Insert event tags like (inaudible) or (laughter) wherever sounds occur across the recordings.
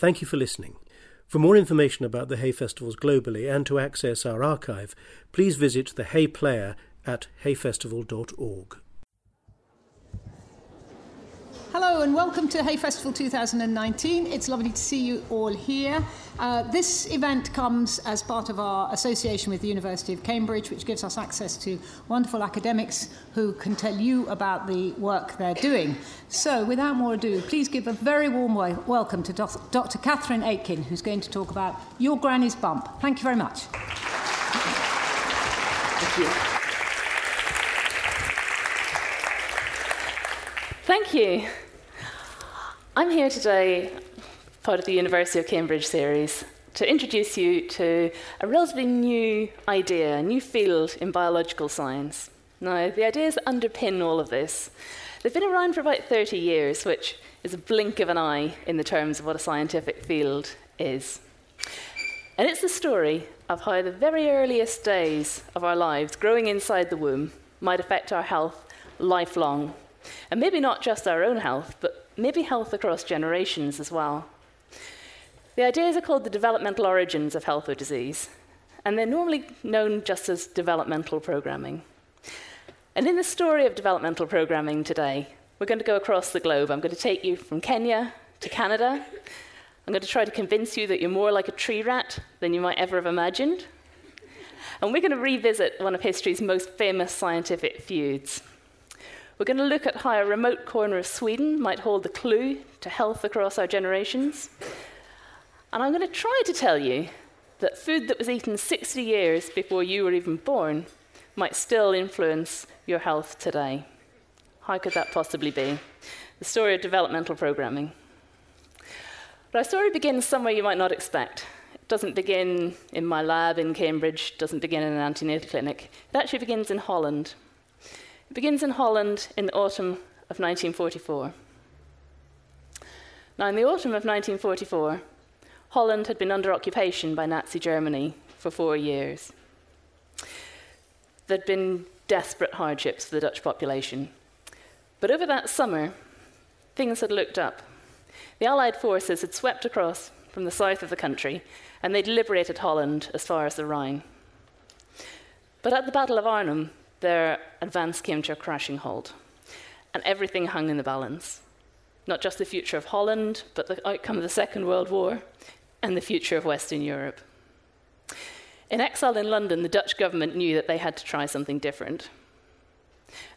Thank you for listening. For more information about the Hay Festivals globally and to access our archive, please visit the Hay Player at hayfestival.org. Hello and welcome to Hay Festival 2019. It's lovely to see you all here. Uh, this event comes as part of our association with the University of Cambridge, which gives us access to wonderful academics who can tell you about the work they're doing. So, without more ado, please give a very warm welcome to Dr. Catherine Aiken, who's going to talk about Your Granny's Bump. Thank you very much. Thank you. Thank you. I'm here today, part of the University of Cambridge series, to introduce you to a relatively new idea, a new field in biological science. Now, the ideas that underpin all of this, they've been around for about 30 years, which is a blink of an eye in the terms of what a scientific field is. And it's the story of how the very earliest days of our lives, growing inside the womb, might affect our health lifelong and maybe not just our own health, but maybe health across generations as well. The ideas are called the developmental origins of health or disease, and they're normally known just as developmental programming. And in the story of developmental programming today, we're going to go across the globe. I'm going to take you from Kenya to Canada. I'm going to try to convince you that you're more like a tree rat than you might ever have imagined. And we're going to revisit one of history's most famous scientific feuds we're going to look at how a remote corner of Sweden might hold the clue to health across our generations. And I'm going to try to tell you that food that was eaten 60 years before you were even born might still influence your health today. How could that possibly be? The story of developmental programming. But our story begins somewhere you might not expect. It doesn't begin in my lab in Cambridge, doesn't begin in an antenatal clinic. It actually begins in Holland. It begins in Holland in the autumn of 1944. Now, in the autumn of 1944, Holland had been under occupation by Nazi Germany for four years. There'd been desperate hardships for the Dutch population. But over that summer, things had looked up. The Allied forces had swept across from the south of the country, and they'd liberated Holland as far as the Rhine. But at the Battle of Arnhem, their advance came to a crashing halt. And everything hung in the balance. Not just the future of Holland, but the outcome of the Second World War and the future of Western Europe. In exile in London, the Dutch government knew that they had to try something different.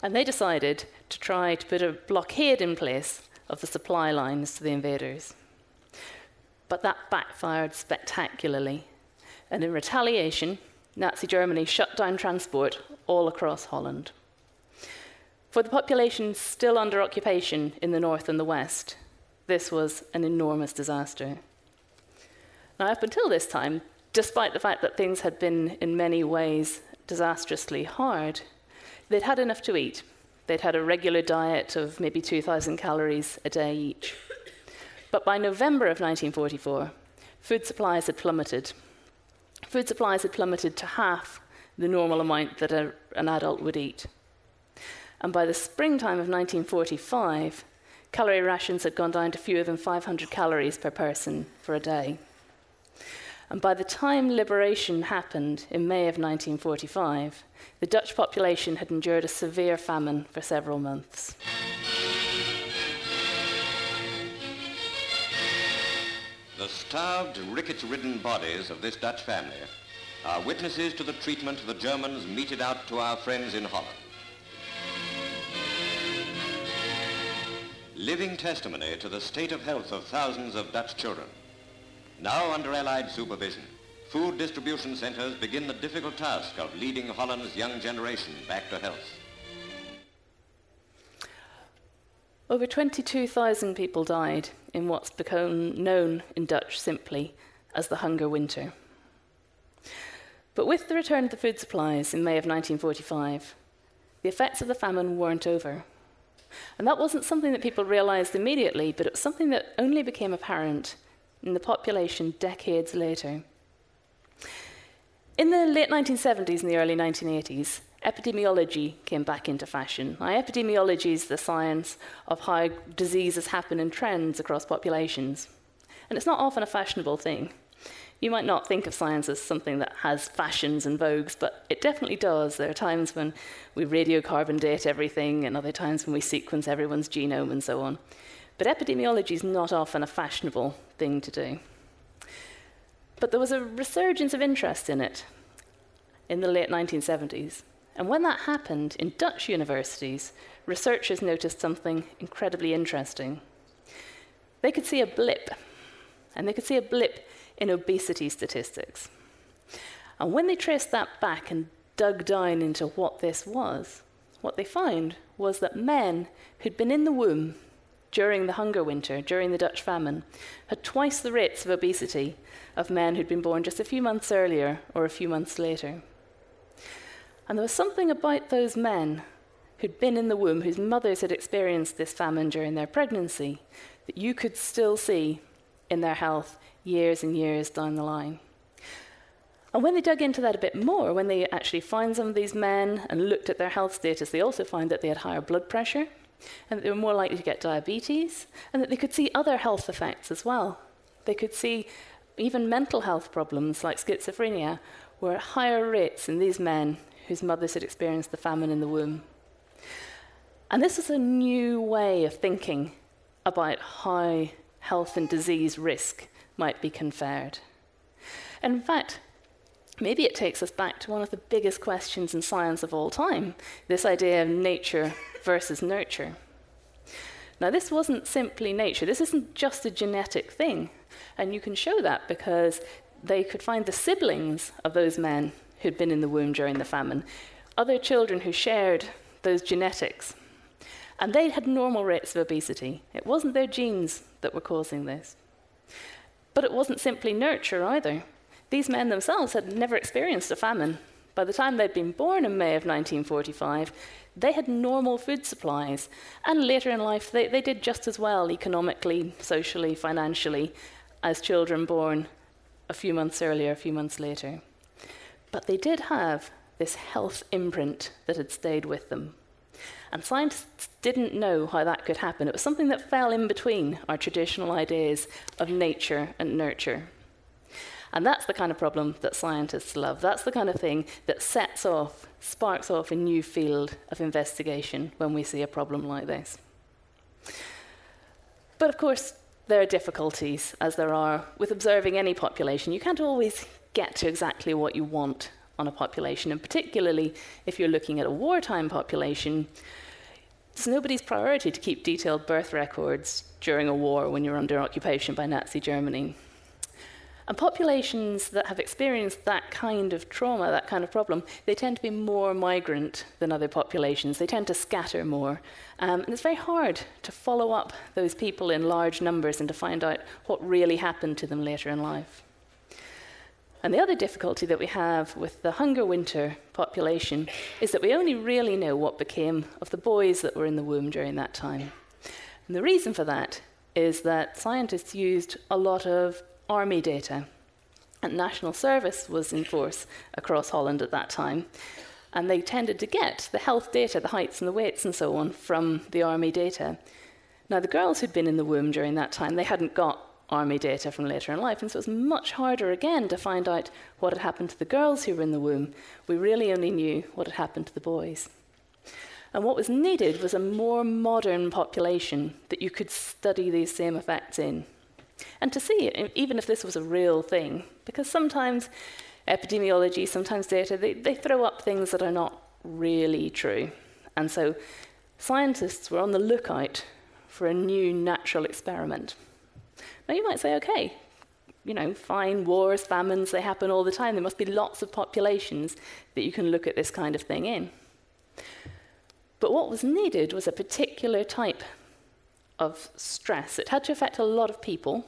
And they decided to try to put a blockade in place of the supply lines to the invaders. But that backfired spectacularly. And in retaliation, Nazi Germany shut down transport all across Holland. For the population still under occupation in the north and the west, this was an enormous disaster. Now, up until this time, despite the fact that things had been in many ways disastrously hard, they'd had enough to eat. They'd had a regular diet of maybe 2,000 calories a day each. But by November of 1944, food supplies had plummeted. Food supplies had plummeted to half the normal amount that a, an adult would eat. And by the springtime of 1945, calorie rations had gone down to fewer than 500 calories per person for a day. And by the time liberation happened in May of 1945, the Dutch population had endured a severe famine for several months. The starved, rickets ridden bodies of this Dutch family are witnesses to the treatment the Germans meted out to our friends in Holland. Living testimony to the state of health of thousands of Dutch children. Now under Allied supervision, food distribution centers begin the difficult task of leading Holland's young generation back to health. Over 22,000 people died in what's become known in Dutch simply as the Hunger Winter. But with the return of the food supplies in May of 1945, the effects of the famine weren't over. And that wasn't something that people realized immediately, but it was something that only became apparent in the population decades later. In the late 1970s and the early 1980s, epidemiology came back into fashion. Now, epidemiology is the science of how diseases happen in trends across populations. And it's not often a fashionable thing. You might not think of science as something that has fashions and vogues, but it definitely does. There are times when we radiocarbon date everything, and other times when we sequence everyone's genome and so on. But epidemiology is not often a fashionable thing to do. But there was a resurgence of interest in it in the late 1970s. And when that happened in Dutch universities, researchers noticed something incredibly interesting. They could see a blip, and they could see a blip in obesity statistics. And when they traced that back and dug down into what this was, what they found was that men who'd been in the womb during the hunger winter, during the Dutch famine, had twice the rates of obesity of men who'd been born just a few months earlier or a few months later. And there was something about those men who'd been in the womb, whose mothers had experienced this famine during their pregnancy, that you could still see in their health years and years down the line. And when they dug into that a bit more, when they actually found some of these men and looked at their health status, they also found that they had higher blood pressure, and that they were more likely to get diabetes, and that they could see other health effects as well. They could see even mental health problems like schizophrenia were at higher rates in these men whose mothers had experienced the famine in the womb. And this is a new way of thinking about how health and disease risk might be conferred. In fact, maybe it takes us back to one of the biggest questions in science of all time this idea of nature versus nurture. Now, this wasn't simply nature, this isn't just a genetic thing. And you can show that because they could find the siblings of those men who'd been in the womb during the famine, other children who shared those genetics. And they had normal rates of obesity. It wasn't their genes that were causing this. But it wasn't simply nurture either. These men themselves had never experienced a famine. By the time they'd been born in May of 1945, they had normal food supplies. And later in life, they, they did just as well economically, socially, financially, as children born a few months earlier, a few months later. But they did have this health imprint that had stayed with them. And scientists didn't know how that could happen. It was something that fell in between our traditional ideas of nature and nurture. And that's the kind of problem that scientists love. That's the kind of thing that sets off, sparks off a new field of investigation when we see a problem like this. But of course, there are difficulties, as there are with observing any population. You can't always get to exactly what you want on a population, and particularly if you're looking at a wartime population, it's nobody's priority to keep detailed birth records during a war when you're under occupation by Nazi Germany. And populations that have experienced that kind of trauma, that kind of problem, they tend to be more migrant than other populations. They tend to scatter more. Um, and it's very hard to follow up those people in large numbers and to find out what really happened to them later in life. And the other difficulty that we have with the hunger winter population is that we only really know what became of the boys that were in the womb during that time. And the reason for that is that scientists used a lot of army data. And national service was in force across Holland at that time. And they tended to get the health data, the heights and the weights and so on, from the army data. Now, the girls who'd been in the womb during that time, they hadn't got army data from later in life. And so it was much harder again to find out what had happened to the girls who were in the womb. We really only knew what had happened to the boys. And what was needed was a more modern population that you could study these same effects in. And to see it, even if this was a real thing, because sometimes epidemiology, sometimes data, they, they throw up things that are not really true. And so scientists were on the lookout for a new natural experiment. Now you might say, okay, you know, fine, wars, famines, they happen all the time. There must be lots of populations that you can look at this kind of thing in. But what was needed was a particular type of stress. It had to affect a lot of people,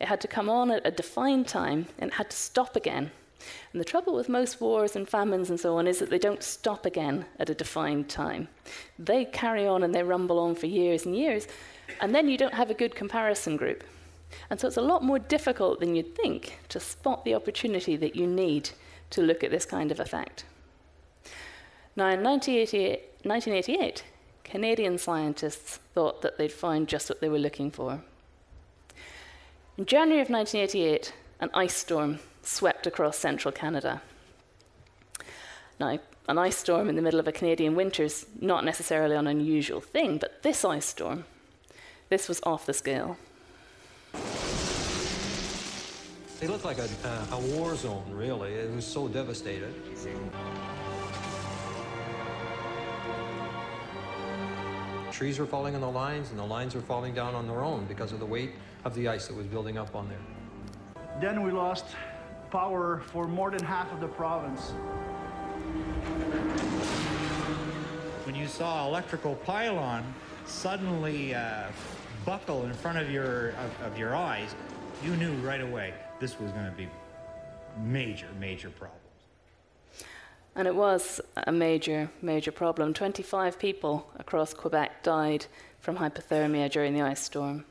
it had to come on at a defined time, and it had to stop again. And the trouble with most wars and famines and so on is that they don't stop again at a defined time. They carry on and they rumble on for years and years, and then you don't have a good comparison group. And so it's a lot more difficult than you'd think to spot the opportunity that you need to look at this kind of effect. Now, in 1988, 1988 Canadian scientists thought that they'd found just what they were looking for. In January of 1988, an ice storm swept across central Canada. Now, an ice storm in the middle of a Canadian winter is not necessarily an unusual thing, but this ice storm, this was off the scale. It looked like a, uh, a war zone, really. It was so devastated. Trees were falling on the lines, and the lines were falling down on their own because of the weight of the ice that was building up on there. Then we lost power for more than half of the province. When you saw electrical pylon suddenly uh, buckle in front of your of, of your eyes, you knew right away this was going to be major, major problems. And it was a major, major problem. 25 people across Quebec died from hypothermia during the ice storm.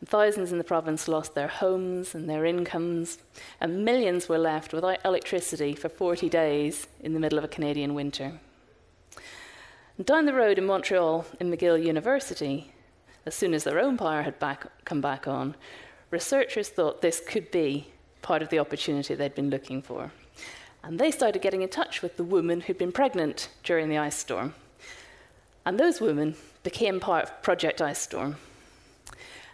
And thousands in the province lost their homes and their incomes, and millions were left without electricity for 40 days in the middle of a Canadian winter. Down the road in Montreal, in McGill University, as soon as their own power had back, come back on, researchers thought this could be part of the opportunity they'd been looking for. And they started getting in touch with the women who'd been pregnant during the ice storm. And those women became part of Project Ice Storm.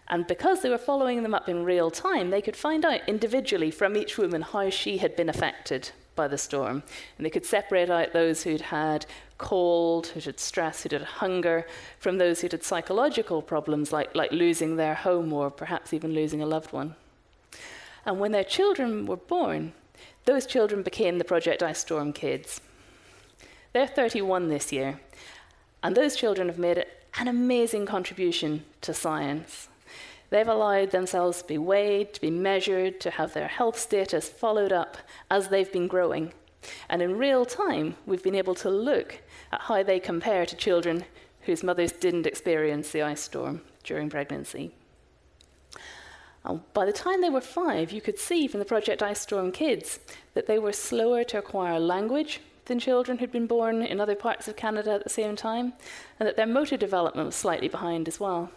And because they were following them up in real time, they could find out individually from each woman how she had been affected by the storm. And they could separate out those who'd had cold, who'd had stress, who'd had hunger, from those who'd had psychological problems like, like losing their home or perhaps even losing a loved one. And when their children were born, those children became the Project Ice Storm kids. They're 31 this year, and those children have made an amazing contribution to science. They've allowed themselves to be weighed, to be measured, to have their health status followed up as they've been growing. And in real time, we've been able to look at how they compare to children whose mothers didn't experience the ice storm during pregnancy. And by the time they were five, you could see from the Project Ice Storm kids that they were slower to acquire language than children who'd been born in other parts of Canada at the same time, and that their motor development was slightly behind as well.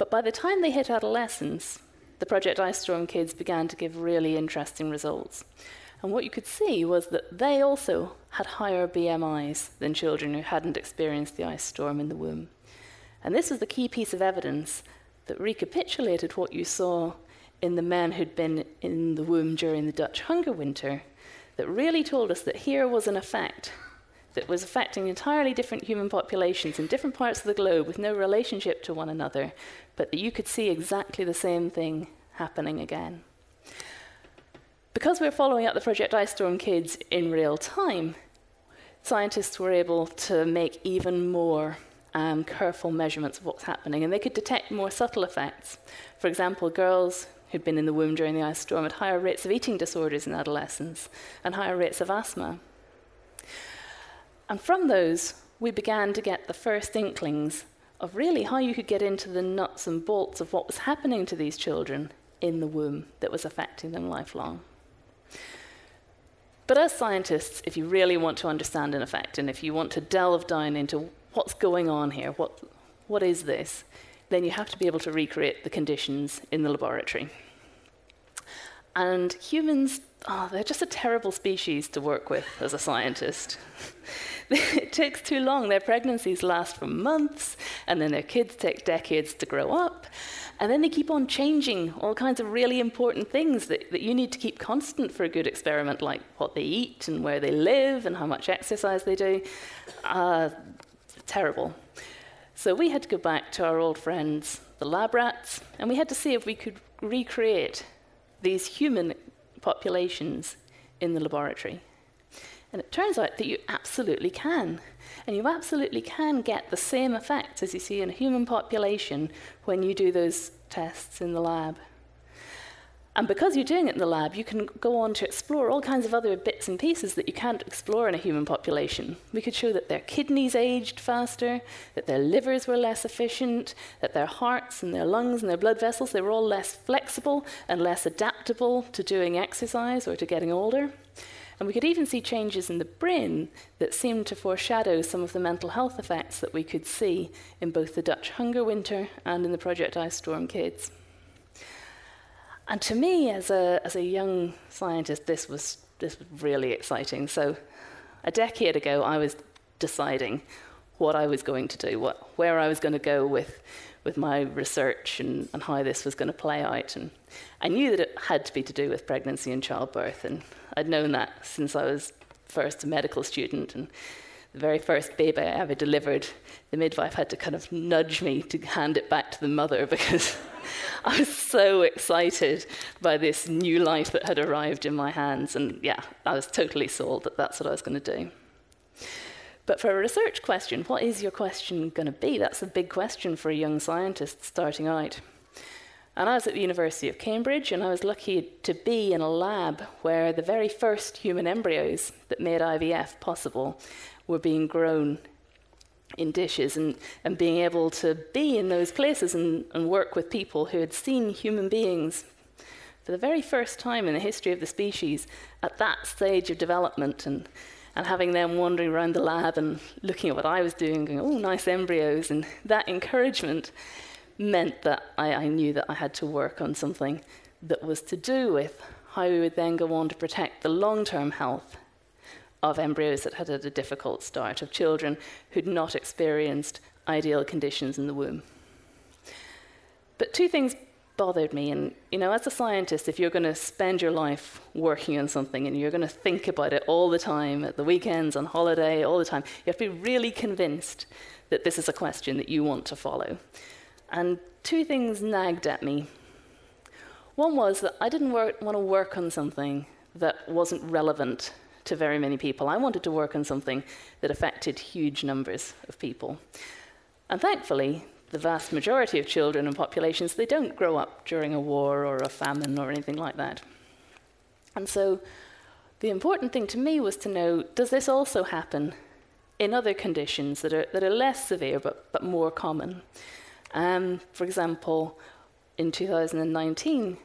But by the time they hit adolescence, the Project Ice Storm kids began to give really interesting results. And what you could see was that they also had higher BMIs than children who hadn't experienced the ice storm in the womb. And this was the key piece of evidence that recapitulated what you saw in the men who'd been in the womb during the Dutch hunger winter, that really told us that here was an effect that was affecting entirely different human populations in different parts of the globe with no relationship to one another, but that you could see exactly the same thing happening again. Because we're following up the Project Ice Storm kids in real time, scientists were able to make even more um, careful measurements of what's happening, and they could detect more subtle effects. For example, girls who'd been in the womb during the ice storm had higher rates of eating disorders in adolescence and higher rates of asthma. And from those, we began to get the first inklings of really how you could get into the nuts and bolts of what was happening to these children in the womb that was affecting them lifelong. But as scientists, if you really want to understand an effect and if you want to delve down into what's going on here, what, what is this, then you have to be able to recreate the conditions in the laboratory. And humans, oh, they're just a terrible species to work with as a scientist. (laughs) it takes too long. Their pregnancies last for months, and then their kids take decades to grow up. And then they keep on changing all kinds of really important things that, that you need to keep constant for a good experiment, like what they eat and where they live and how much exercise they do. Uh, terrible. So we had to go back to our old friends, the lab rats, and we had to see if we could recreate these human populations in the laboratory. And it turns out that you absolutely can. And you absolutely can get the same effects as you see in a human population when you do those tests in the lab. And because you're doing it in the lab, you can go on to explore all kinds of other bits and pieces that you can't explore in a human population. We could show that their kidneys aged faster, that their livers were less efficient, that their hearts and their lungs and their blood vessels, they were all less flexible and less adaptable to doing exercise or to getting older. And we could even see changes in the brain that seemed to foreshadow some of the mental health effects that we could see in both the Dutch hunger winter and in the Project Ice Storm kids. And to me, as a, as a young scientist, this was, this was really exciting. So a decade ago, I was deciding what I was going to do, what, where I was going to go with, with my research and, and how this was going to play out. And I knew that it had to be to do with pregnancy and childbirth, and I'd known that since I was first a medical student. And the very first baby I ever delivered, the midwife had to kind of nudge me to hand it back to the mother (laughs) because I was so excited by this new life that had arrived in my hands. And yeah, I was totally sold that that's what I was going to do. But for a research question, what is your question going to be? That's a big question for a young scientist starting out. And I was at the University of Cambridge, and I was lucky to be in a lab where the very first human embryos that made IVF possible were being grown in dishes and, and being able to be in those places and, and work with people who had seen human beings for the very first time in the history of the species at that stage of development and and having them wandering around the lab and looking at what I was doing, going, oh, nice embryos. And that encouragement meant that I, I, knew that I had to work on something that was to do with how we would then go on to protect the long term health of embryos that had had a difficult start, of children who'd not experienced ideal conditions in the womb. But two things bothered me. And, you know, as a scientist, if you're going to spend your life working on something and you're going to think about it all the time, at the weekends, on holiday, all the time, you have to be really convinced that this is a question that you want to follow. And two things nagged at me. One was that I didn't want to work on something that wasn't relevant to very many people. I wanted to work on something that affected huge numbers of people. And thankfully, the vast majority of children and populations, they don't grow up during a war or a famine or anything like that. And so the important thing to me was to know does this also happen in other conditions that are, that are less severe but, but more common? Um, for example, in 2019,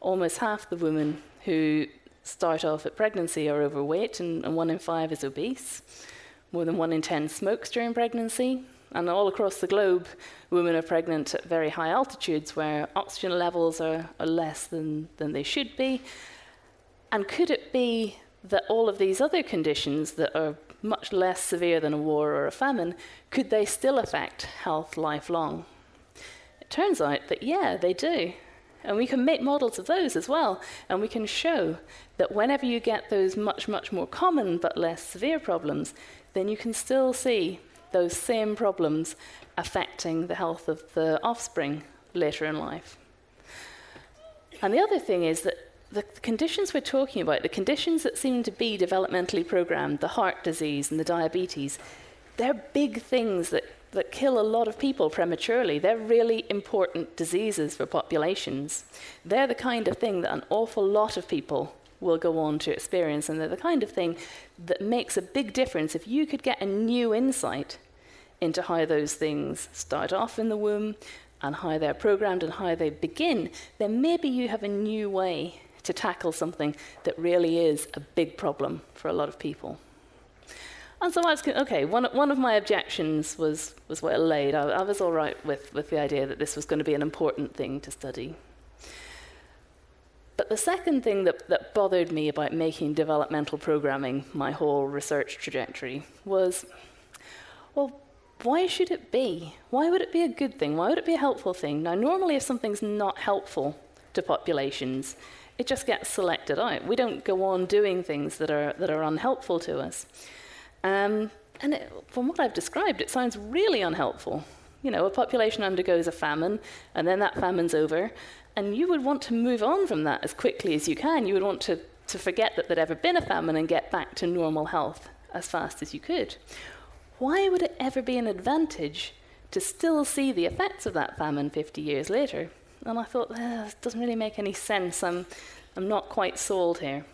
almost half the women who start off at pregnancy are overweight, and, and one in five is obese. More than one in ten smokes during pregnancy, and all across the globe, women are pregnant at very high altitudes where oxygen levels are, are less than, than they should be. And could it be that all of these other conditions that are much less severe than a war or a famine, could they still affect health lifelong? Turns out that, yeah, they do. And we can make models of those as well. And we can show that whenever you get those much, much more common but less severe problems, then you can still see those same problems affecting the health of the offspring later in life. And the other thing is that the conditions we're talking about, the conditions that seem to be developmentally programmed, the heart disease and the diabetes, they're big things that, that kill a lot of people prematurely. They're really important diseases for populations. They're the kind of thing that an awful lot of people will go on to experience. And they're the kind of thing that makes a big difference. If you could get a new insight into how those things start off in the womb and how they're programmed and how they begin, then maybe you have a new way to tackle something that really is a big problem for a lot of people. And so I was okay. One, one of my objections was, was well laid. I, I was all right with, with the idea that this was going to be an important thing to study. But the second thing that, that bothered me about making developmental programming my whole research trajectory was well, why should it be? Why would it be a good thing? Why would it be a helpful thing? Now, normally, if something's not helpful to populations, it just gets selected out. We don't go on doing things that are, that are unhelpful to us. Um, and it, from what I've described, it sounds really unhelpful. You know, a population undergoes a famine, and then that famine's over, and you would want to move on from that as quickly as you can. You would want to, to forget that there'd ever been a famine and get back to normal health as fast as you could. Why would it ever be an advantage to still see the effects of that famine 50 years later? And I thought, this doesn't really make any sense. I'm, I'm not quite sold here.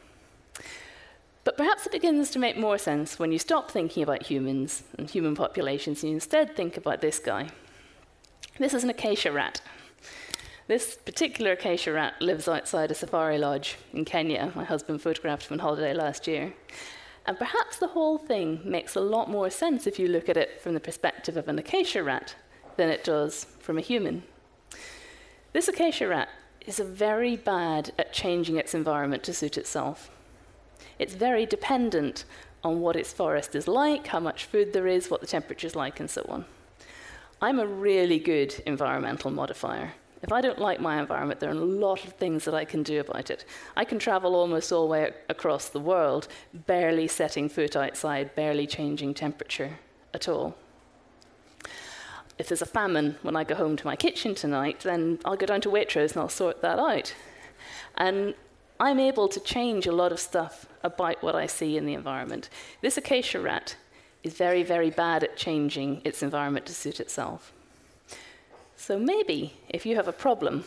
But perhaps it begins to make more sense when you stop thinking about humans and human populations and you instead think about this guy. This is an acacia rat. This particular acacia rat lives outside a safari lodge in Kenya. My husband photographed him on holiday last year. And perhaps the whole thing makes a lot more sense if you look at it from the perspective of an acacia rat than it does from a human. This acacia rat is very bad at changing its environment to suit itself. It's very dependent on what its forest is like, how much food there is, what the temperature is like, and so on. I'm a really good environmental modifier. If I don't like my environment, there are a lot of things that I can do about it. I can travel almost all the way across the world, barely setting foot outside, barely changing temperature at all. If there's a famine when I go home to my kitchen tonight, then I'll go down to Waitrose and I'll sort that out. And I'm able to change a lot of stuff about what I see in the environment. This acacia rat is very, very bad at changing its environment to suit itself. So maybe if you have a problem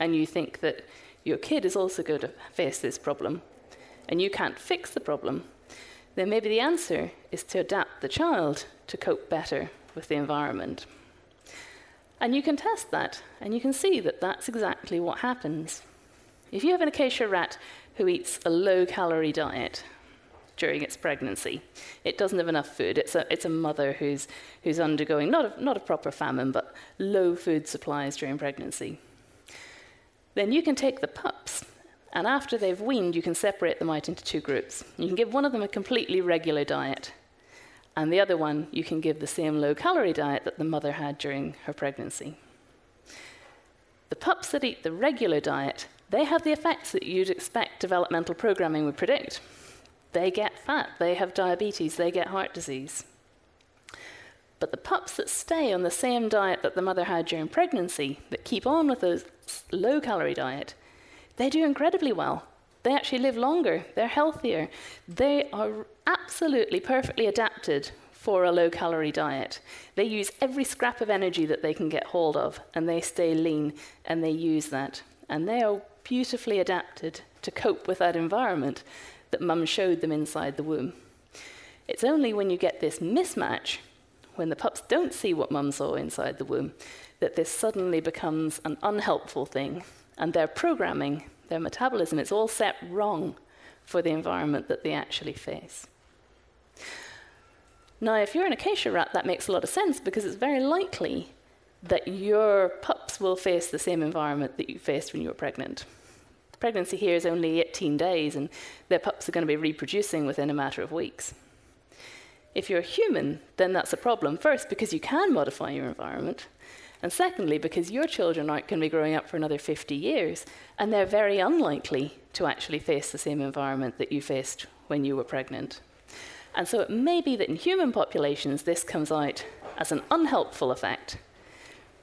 and you think that your kid is also going to face this problem and you can't fix the problem, then maybe the answer is to adapt the child to cope better with the environment. And you can test that and you can see that that's exactly what happens. If you have an acacia rat who eats a low calorie diet during its pregnancy, it doesn't have enough food. It's a, it's a mother who's, who's undergoing not a, not a proper famine, but low food supplies during pregnancy. Then you can take the pups, and after they've weaned, you can separate them out into two groups. You can give one of them a completely regular diet, and the other one you can give the same low calorie diet that the mother had during her pregnancy. The pups that eat the regular diet they have the effects that you'd expect developmental programming would predict. They get fat, they have diabetes, they get heart disease. But the pups that stay on the same diet that the mother had during pregnancy, that keep on with a low calorie diet, they do incredibly well. They actually live longer, they're healthier. They are absolutely perfectly adapted for a low calorie diet. They use every scrap of energy that they can get hold of, and they stay lean, and they use that. And they are beautifully adapted to cope with that environment that mum showed them inside the womb. It's only when you get this mismatch, when the pups don't see what mum saw inside the womb, that this suddenly becomes an unhelpful thing, and their programming, their metabolism, it's all set wrong for the environment that they actually face. Now, if you're an acacia rat, that makes a lot of sense because it's very likely that your pups will face the same environment that you faced when you were pregnant. Pregnancy here is only 18 days, and their pups are going to be reproducing within a matter of weeks. If you're a human, then that's a problem. First, because you can modify your environment, and secondly, because your children aren't going to be growing up for another 50 years, and they're very unlikely to actually face the same environment that you faced when you were pregnant. And so it may be that in human populations, this comes out as an unhelpful effect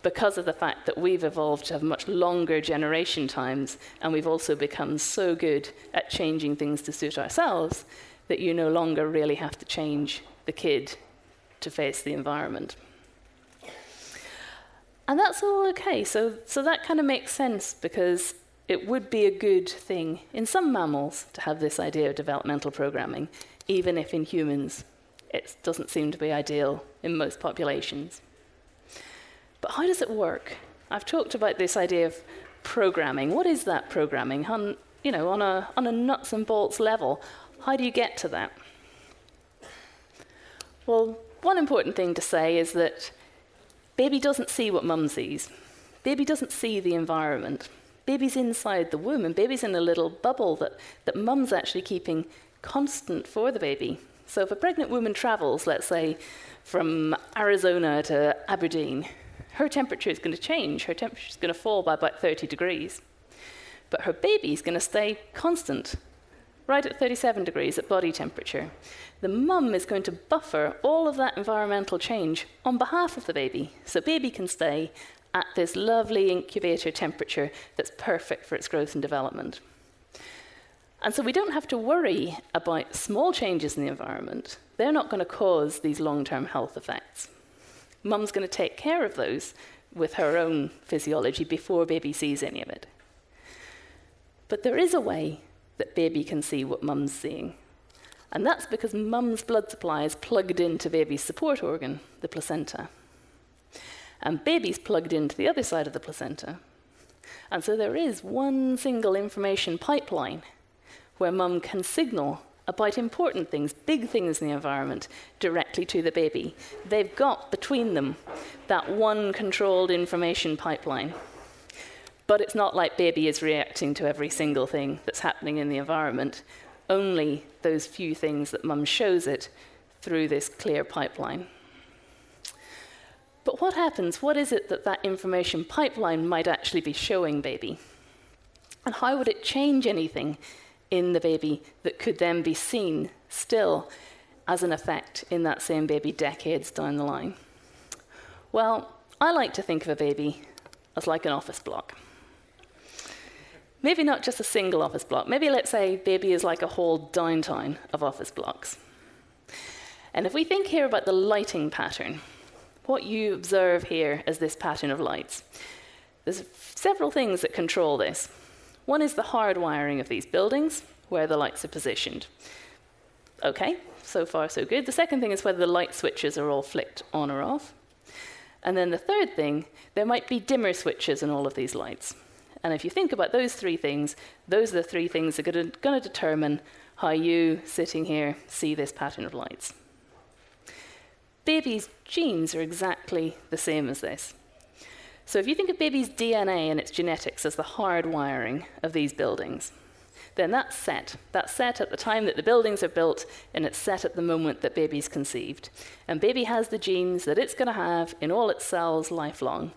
because of the fact that we've evolved to have much longer generation times and we've also become so good at changing things to suit ourselves that you no longer really have to change the kid to face the environment. And that's all okay. So, so that kind of makes sense because it would be a good thing in some mammals to have this idea of developmental programming, even if in humans it doesn't seem to be ideal in most populations. But how does it work? I've talked about this idea of programming. What is that programming? On, you know, on a, on a nuts and bolts level, how do you get to that? Well, one important thing to say is that baby doesn't see what mum sees. Baby doesn't see the environment. Baby's inside the womb, and baby's in a little bubble that, that mum's actually keeping constant for the baby. So if a pregnant woman travels, let's say, from Arizona to Aberdeen, her temperature is going to change. Her temperature is going to fall by about 30 degrees. But her baby is going to stay constant, right at 37 degrees at body temperature. The mum is going to buffer all of that environmental change on behalf of the baby, so baby can stay at this lovely incubator temperature that's perfect for its growth and development. And so we don't have to worry about small changes in the environment. They're not going to cause these long term health effects. Mum's going to take care of those with her own physiology before baby sees any of it. But there is a way that baby can see what mum's seeing. And that's because mum's blood supply is plugged into baby's support organ, the placenta. And baby's plugged into the other side of the placenta. And so there is one single information pipeline where mum can signal about important things, big things in the environment, directly to the baby. They've got between them that one controlled information pipeline. But it's not like baby is reacting to every single thing that's happening in the environment, only those few things that mum shows it through this clear pipeline. But what happens? What is it that that information pipeline might actually be showing baby? And how would it change anything in the baby that could then be seen still as an effect in that same baby decades down the line? Well, I like to think of a baby as like an office block. Maybe not just a single office block. Maybe let's say baby is like a whole downtown of office blocks. And if we think here about the lighting pattern, what you observe here is this pattern of lights, there's several things that control this. One is the hard wiring of these buildings, where the lights are positioned. Okay, so far so good. The second thing is whether the light switches are all flicked on or off. And then the third thing, there might be dimmer switches in all of these lights. And if you think about those three things, those are the three things that are going to determine how you, sitting here, see this pattern of lights. Babies' genes are exactly the same as this. So if you think of baby's DNA and its genetics as the hard wiring of these buildings, then that's set. That's set at the time that the buildings are built, and it's set at the moment that baby's conceived. And baby has the genes that it's going to have in all its cells lifelong.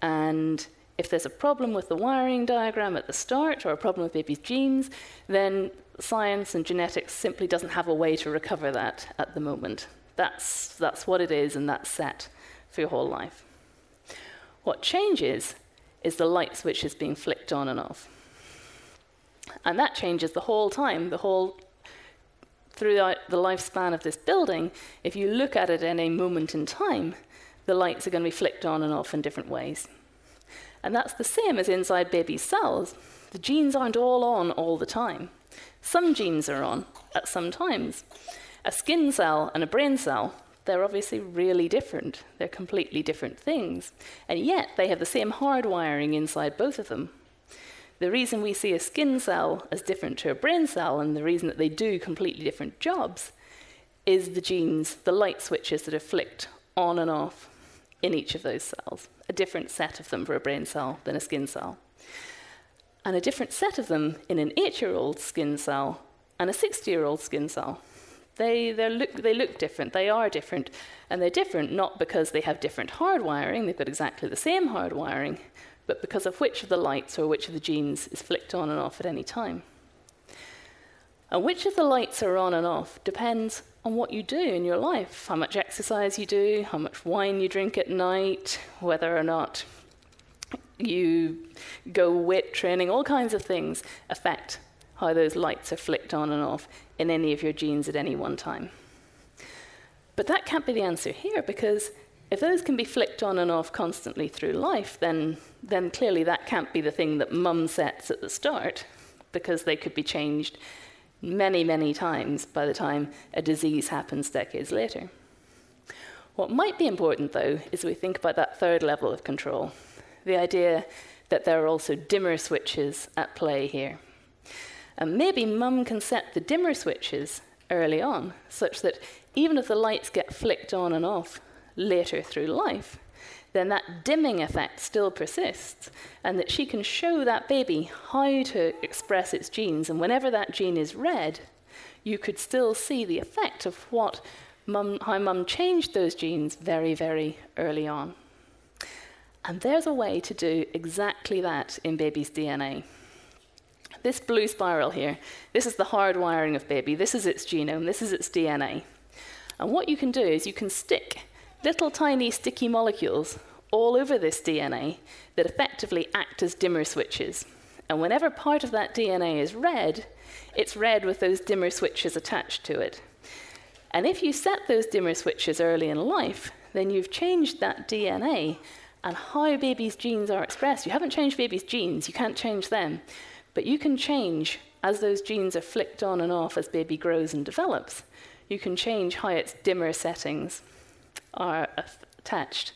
And if there's a problem with the wiring diagram at the start or a problem with baby's genes, then science and genetics simply doesn't have a way to recover that at the moment. That's, that's what it is, and that's set for your whole life. What changes is the light switch is being flicked on and off. And that changes the whole time, the whole throughout the lifespan of this building. If you look at it in a moment in time, the lights are going to be flicked on and off in different ways. And that's the same as inside baby cells. The genes aren't all on all the time. Some genes are on at some times. A skin cell and a brain cell, they're obviously really different. They're completely different things. And yet they have the same hard wiring inside both of them. The reason we see a skin cell as different to a brain cell and the reason that they do completely different jobs is the genes, the light switches that are flicked on and off in each of those cells a different set of them for a brain cell than a skin cell, and a different set of them in an eight year old skin cell and a 60 year old skin cell. They, look, they look different, they are different, and they're different not because they have different hardwiring, they've got exactly the same hardwiring, but because of which of the lights or which of the genes is flicked on and off at any time. And which of the lights are on and off depends on what you do in your life. How much exercise you do, how much wine you drink at night, whether or not you go weight training, all kinds of things affect how those lights are flicked on and off in any of your genes at any one time. But that can't be the answer here because if those can be flicked on and off constantly through life, then, then clearly that can't be the thing that mum sets at the start because they could be changed many, many times by the time a disease happens decades later. What might be important, though, is we think about that third level of control the idea that there are also dimmer switches at play here. And maybe mum can set the dimmer switches early on, such that even if the lights get flicked on and off later through life, then that dimming effect still persists, and that she can show that baby how to express its genes. And whenever that gene is read, you could still see the effect of what mum, how mum changed those genes very, very early on. And there's a way to do exactly that in baby's DNA. This blue spiral here, this is the hard wiring of baby. This is its genome, this is its DNA. And what you can do is you can stick little tiny sticky molecules all over this DNA that effectively act as dimmer switches. And whenever part of that DNA is read, it's read with those dimmer switches attached to it. And if you set those dimmer switches early in life, then you've changed that DNA and how baby's genes are expressed. You haven't changed baby's genes, you can't change them. But you can change as those genes are flicked on and off as baby grows and develops. You can change how its dimmer settings are attached.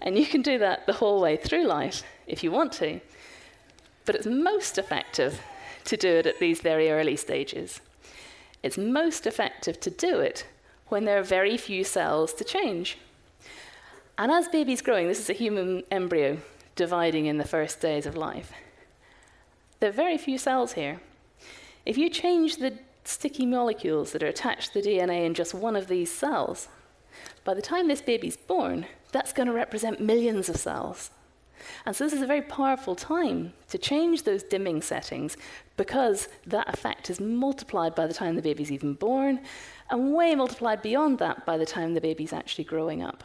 And you can do that the whole way through life if you want to. But it's most effective to do it at these very early stages. It's most effective to do it when there are very few cells to change. And as baby's growing, this is a human embryo dividing in the first days of life. There are very few cells here. If you change the sticky molecules that are attached to the DNA in just one of these cells, by the time this baby's born, that's going to represent millions of cells. And so this is a very powerful time to change those dimming settings because that effect is multiplied by the time the baby's even born and way multiplied beyond that by the time the baby's actually growing up.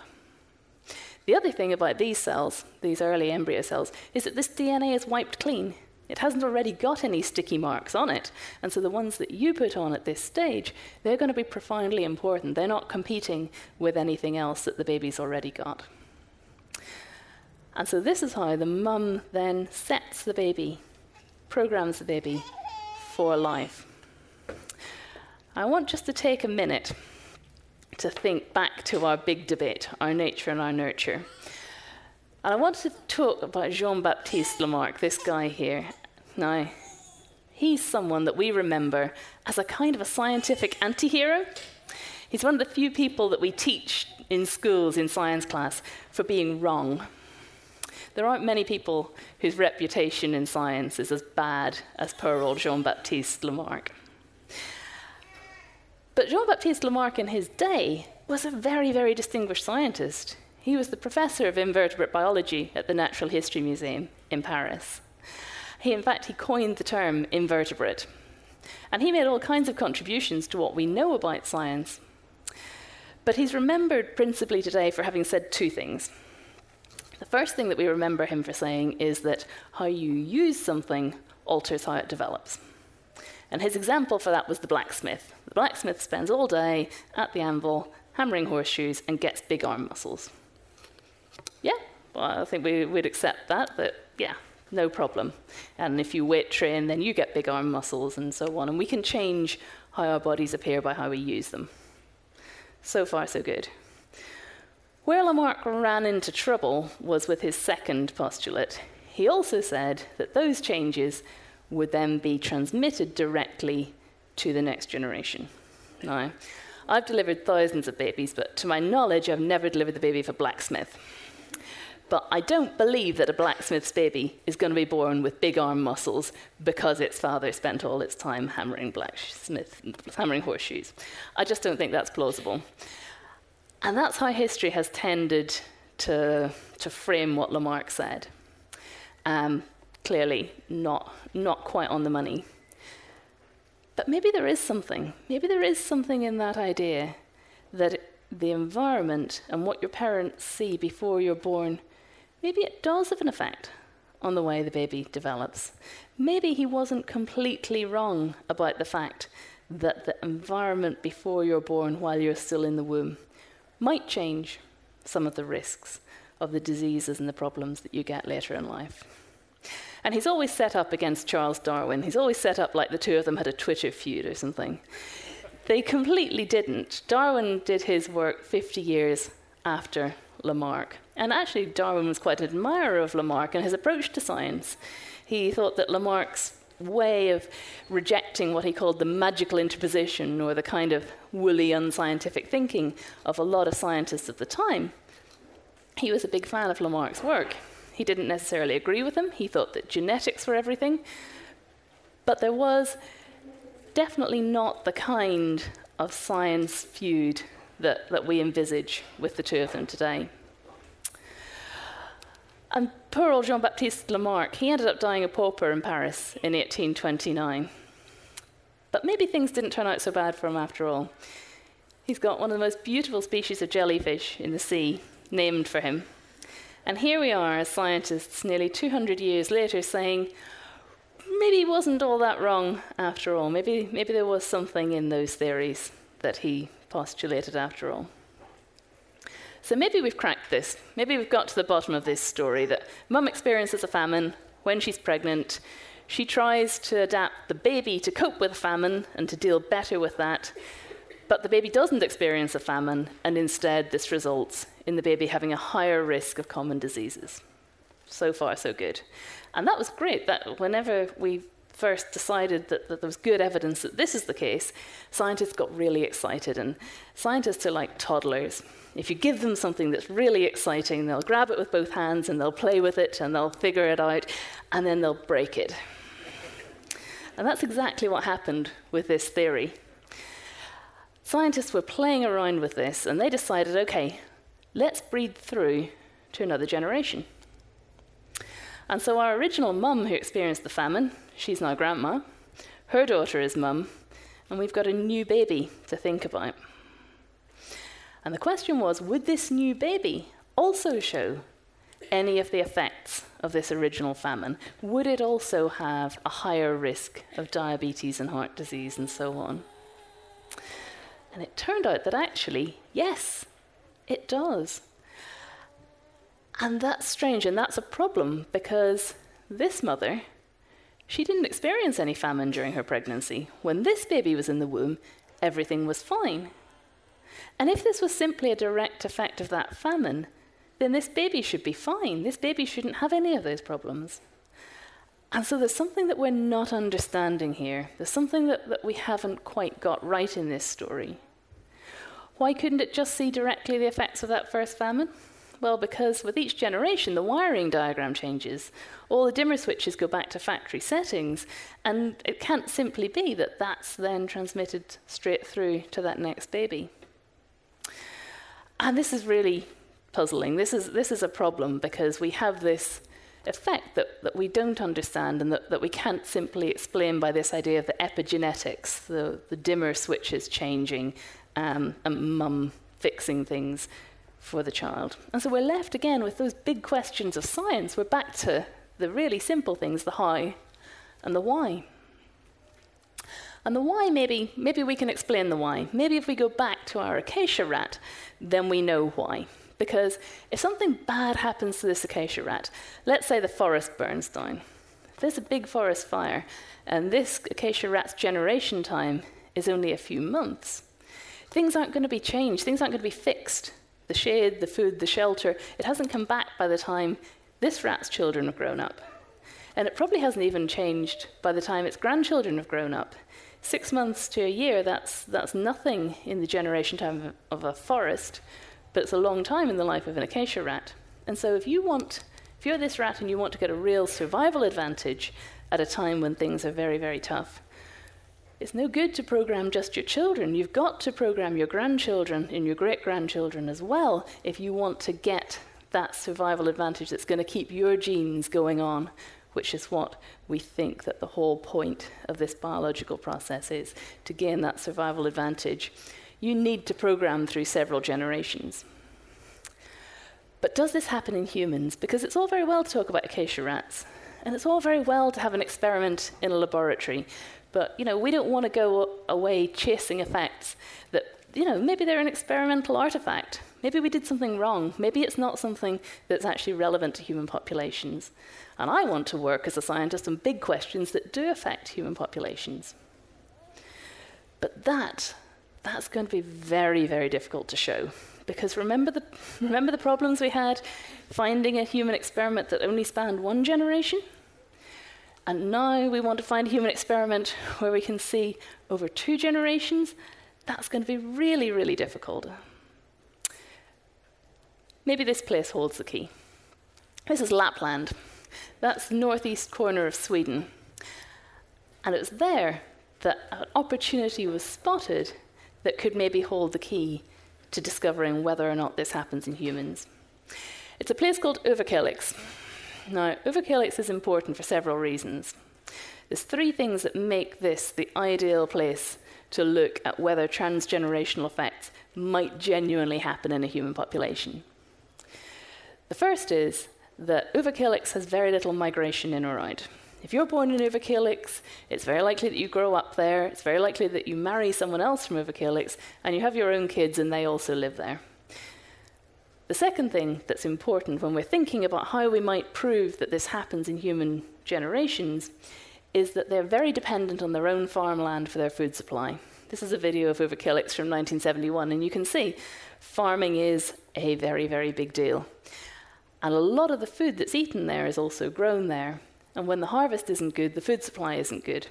The other thing about these cells, these early embryo cells, is that this DNA is wiped clean. It hasn't already got any sticky marks on it. And so the ones that you put on at this stage, they're going to be profoundly important. They're not competing with anything else that the baby's already got. And so this is how the mum then sets the baby, programs the baby for life. I want just to take a minute to think back to our big debate, our nature and our nurture. And I want to talk about Jean Baptiste Lamarck, this guy here. Now, he's someone that we remember as a kind of a scientific anti hero. He's one of the few people that we teach in schools in science class for being wrong. There aren't many people whose reputation in science is as bad as poor old Jean Baptiste Lamarck. But Jean Baptiste Lamarck in his day was a very, very distinguished scientist. He was the professor of invertebrate biology at the Natural History Museum in Paris. He, in fact, he coined the term invertebrate. And he made all kinds of contributions to what we know about science. But he's remembered principally today for having said two things. The first thing that we remember him for saying is that how you use something alters how it develops. And his example for that was the blacksmith. The blacksmith spends all day at the anvil hammering horseshoes and gets big arm muscles. Yeah, well, I think we would accept that, that, yeah, no problem. And if you weight train, then you get big arm muscles and so on. And we can change how our bodies appear by how we use them. So far, so good. Where Lamarck ran into trouble was with his second postulate. He also said that those changes would then be transmitted directly to the next generation. Now, I've delivered thousands of babies, but to my knowledge, I've never delivered the baby of a blacksmith. But I don't believe that a blacksmith's baby is going to be born with big arm muscles because its father spent all its time hammering blacksmith, hammering horseshoes. I just don't think that's plausible. And that's how history has tended to, to frame what Lamarck said. Um, clearly, not, not quite on the money. But maybe there is something. Maybe there is something in that idea that the environment and what your parents see before you're born, maybe it does have an effect on the way the baby develops. Maybe he wasn't completely wrong about the fact that the environment before you're born, while you're still in the womb, might change some of the risks of the diseases and the problems that you get later in life. And he's always set up against Charles Darwin. He's always set up like the two of them had a Twitter feud or something. They completely didn't. Darwin did his work 50 years after Lamarck. And actually, Darwin was quite an admirer of Lamarck and his approach to science. He thought that Lamarck's way of rejecting what he called the magical interposition or the kind of woolly, unscientific thinking of a lot of scientists of the time. He was a big fan of Lamarck's work. He didn't necessarily agree with him, he thought that genetics were everything. But there was definitely not the kind of science feud that, that we envisage with the two of them today. And poor old Jean Baptiste Lamarck, he ended up dying a pauper in Paris in 1829. But maybe things didn't turn out so bad for him after all. He's got one of the most beautiful species of jellyfish in the sea named for him. And here we are as scientists nearly 200 years later saying, maybe wasn't all that wrong after all. Maybe, maybe there was something in those theories that he postulated after all. So maybe we've cracked this. Maybe we've got to the bottom of this story that mum experiences a famine when she's pregnant. She tries to adapt the baby to cope with famine and to deal better with that. But the baby doesn't experience a famine, and instead, this results in the baby having a higher risk of common diseases. So far, so good. And that was great. That whenever we first decided that, that there was good evidence that this is the case, scientists got really excited. And scientists are like toddlers. If you give them something that's really exciting, they'll grab it with both hands and they'll play with it and they'll figure it out and then they'll break it. And that's exactly what happened with this theory. Scientists were playing around with this and they decided okay, let's breed through to another generation. And so our original mum who experienced the famine, she's now grandma, her daughter is mum, and we've got a new baby to think about. And the question was would this new baby also show any of the effects of this original famine? Would it also have a higher risk of diabetes and heart disease and so on? And it turned out that actually, yes, it does. And that's strange, and that's a problem because this mother, she didn't experience any famine during her pregnancy. When this baby was in the womb, everything was fine. And if this was simply a direct effect of that famine, then this baby should be fine. This baby shouldn't have any of those problems. And so there's something that we're not understanding here. There's something that, that we haven't quite got right in this story. Why couldn't it just see directly the effects of that first famine? Well, because with each generation, the wiring diagram changes. All the dimmer switches go back to factory settings, and it can't simply be that that's then transmitted straight through to that next baby. And this is really puzzling. This is, this is a problem because we have this effect that, that we don't understand and that, that we can't simply explain by this idea of the epigenetics, the, the dimmer switches changing, um, and mum fixing things for the child. And so we're left again with those big questions of science. We're back to the really simple things, the how and the why. And the why, maybe, maybe we can explain the why. Maybe if we go back to our acacia rat, then we know why. Because if something bad happens to this acacia rat, let's say the forest burns down, if there's a big forest fire, and this acacia rat's generation time is only a few months, things aren't going to be changed, things aren't going to be fixed the shade, the food, the shelter, it hasn't come back by the time this rat's children have grown up. And it probably hasn't even changed by the time its grandchildren have grown up. Six months to a year, that's, that's nothing in the generation time of, a forest, but it's a long time in the life of an acacia rat. And so if you want, if you're this rat and you want to get a real survival advantage at a time when things are very, very tough, it's no good to program just your children. You've got to program your grandchildren and your great grandchildren as well if you want to get that survival advantage that's going to keep your genes going on, which is what we think that the whole point of this biological process is to gain that survival advantage. You need to program through several generations. But does this happen in humans? Because it's all very well to talk about acacia rats, and it's all very well to have an experiment in a laboratory, but you know, we don't want to go away chasing effects that you know maybe they're an experimental artifact. Maybe we did something wrong. Maybe it's not something that's actually relevant to human populations. And I want to work as a scientist on big questions that do affect human populations. But that that's going to be very, very difficult to show. Because remember the, (laughs) remember the problems we had finding a human experiment that only spanned one generation? And now we want to find a human experiment where we can see over two generations. That's going to be really, really difficult. Maybe this place holds the key. This is Lapland. That's the northeast corner of Sweden. And it was there that an opportunity was spotted that could maybe hold the key to discovering whether or not this happens in humans. It's a place called Överkalix. Now, Överkalix is important for several reasons. There's three things that make this the ideal place to look at whether transgenerational effects might genuinely happen in a human population. The first is that Överkalix has very little migration in or out. If you're born in Överkalix, it's very likely that you grow up there, it's very likely that you marry someone else from Överkalix, and you have your own kids and they also live there. The second thing that's important when we're thinking about how we might prove that this happens in human generations is that they're very dependent on their own farmland for their food supply. This is a video of Överkalix from 1971, and you can see farming is a very, very big deal. And a lot of the food that's eaten there is also grown there. And when the harvest isn't good, the food supply isn't good.